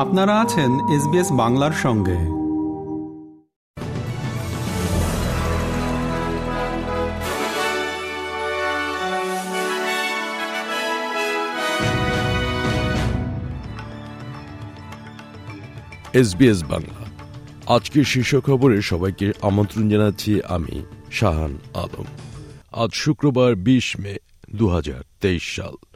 আপনারা আছেন এসবিএস বাংলার সঙ্গে। এসবিএস বাংলা। আজকের শীর্ষ খবরে সবাইকে আমন্ত্রণ জানাচ্ছি আমি, শাহান আলম। আজ শুক্রবার বিশ মে দু হাজার তেইশ সাল।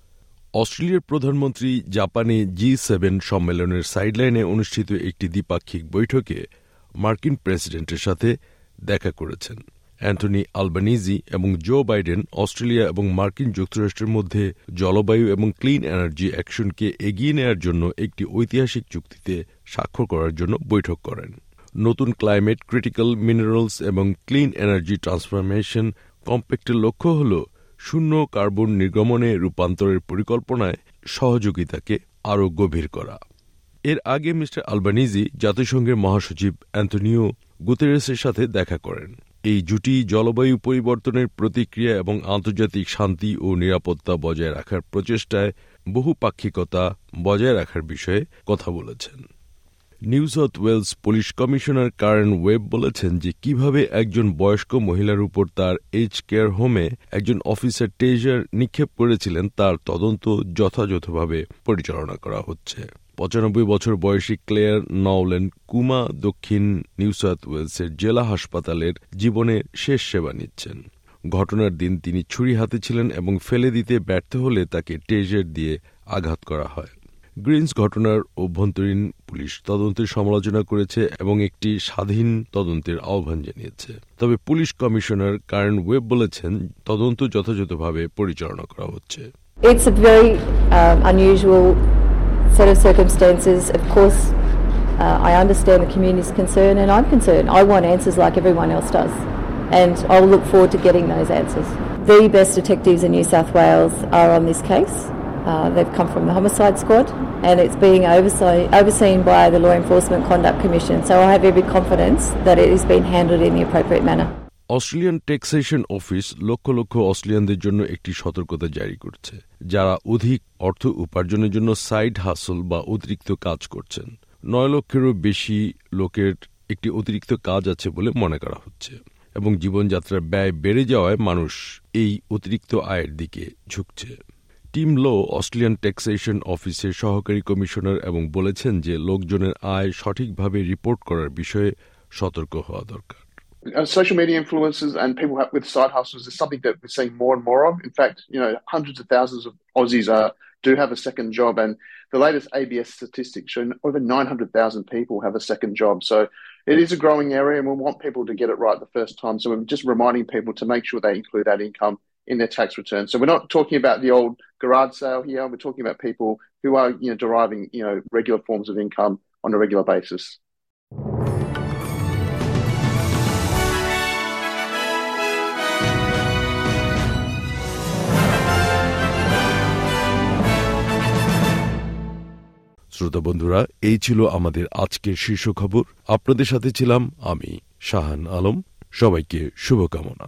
অস্ট্রেলিয়ার প্রধানমন্ত্রী জাপানে জি সেভেন সম্মেলনের সাইডলাইনে অনুষ্ঠিত একটি দ্বিপাক্ষিক বৈঠকে মার্কিন প্রেসিডেন্টের সাথে দেখা করেছেন। অ্যান্টনি আলবানিজি এবং জো বাইডেন অস্ট্রেলিয়া এবং মার্কিন যুক্তরাষ্ট্রের মধ্যে জলবায়ু এবং ক্লিন এনার্জি অ্যাকশনকে এগিয়ে নেওয়ার জন্য একটি ঐতিহাসিক চুক্তিতে স্বাক্ষর করার জন্য বৈঠক করেন। নতুন ক্লাইমেট, ক্রিটিক্যাল মিনারেলস এবং ক্লিন এনার্জি ট্রান্সফরমেশন কম্প্যাক্টের লক্ষ্য হল শূন্য কার্বন নির্গমনে রূপান্তরের পরিকল্পনায় সহযোগিতাকে আরও গভীর করা। এর আগে মিস্টার আলবানিজি জাতিসংঘের মহাসচিব অ্যান্টনিও গুতেরেসের সাথে দেখা করেন। এই জুটি জলবায়ু পরিবর্তনের প্রতিক্রিয়া এবং আন্তর্জাতিক শান্তি ও নিরাপত্তা বজায় রাখার প্রচেষ্টায় বহুপাক্ষিকতা বজায় রাখার বিষয়ে কথা বলেছেন। New South Wales police commissioner Karen Webb বলেছেন যে কীভাবে একজন বয়স্ক মহিলার উপর তার এইচ কেয়ার হোমে একজন অফিসার টেজার নিক্ষেপ করেছিলেন, তার তদন্ত যথাযথভাবে পরিচালনা করা হচ্ছে। পঁচানব্বই বছর বয়সী ক্লেয়ার নওলেন কুমা দক্ষিণ নিউ সাউথ ওয়েলসের জেলা হাসপাতালের জীবনের শেষ সেবা নিচ্ছেন। ঘটনার দিন তিনি ছুরি হাতে ছিলেন এবং ফেলে দিতে ব্যর্থ হলে তাকে টেজার দিয়ে আঘাত করা হয়। গ্রিনস ঘটনার অভ্যন্তরীণ পুলিশ তদন্তের সমালোচনা করেছে এবং একটি স্বাধীন তদন্তের আহ্বান জানিয়েছে তবে পুলিশ কমিশনার কারেন ওয়েব বলেছেন তদন্ত যথাযথভাবে পরিচালনা করা হচ্ছে It's a very um, unusual set of circumstances. Of course, uh, I understand the community's concern and I'm concerned. I want answers like everyone else does. And I'll look forward to getting those answers. The best detectives in New South Wales are on this case. Uh, they've come from the homicide squad and it's being overseen, overseen by the Law Enforcement Conduct Commission. So I have every confidence that it is being handled in the appropriate manner. Australian Taxation Office lakh lakh অস্ট্রেলিয়ানদের জন্য একটি সতর্কতা জারি করছে যারা অধিক অর্থ উপার্জনের জন্য সাইড হাসল বা অতিরিক্ত কাজ করছেন নয় লক্ষেরও বেশি লোকের একটি অতিরিক্ত কাজ আছে বলে মনে করা হচ্ছে এবং জীবনযাত্রার ব্যয় বেড়ে যাওয়ায় মানুষ এই অতিরিক্ত আয়ের দিকে ঝুঁকছে টিম লো অস্ট্রেলিয়ান ট্যাক্সেশন অফিসের সহকারী কমিশনার এবং বলেছেন যে লোকজনের আয় সঠিকভাবে রিপোর্ট করার বিষয়ে সতর্ক হওয়া দরকার Uh, social media influencers and people with side hustles is something that we're seeing more and more of. In fact, you know, hundreds of thousands of Aussies uh, do have a second job, and the latest ABS statistics show over 900,000 people have a second job. So it is a growing area, and we want people to get it right the first time. So we're just reminding people to make sure they include that income in their tax return. So we're not talking about the old garage sale here. We're talking about people who are, you know, deriving, you know, regular forms of income on a regular basis. শ্রোতা বন্ধুরা এই ছিল আমাদের আজকের শীর্ষ খবর আপনাদের সাথে ছিলাম আমি শাহান আলম সবাইকে শুভকামনা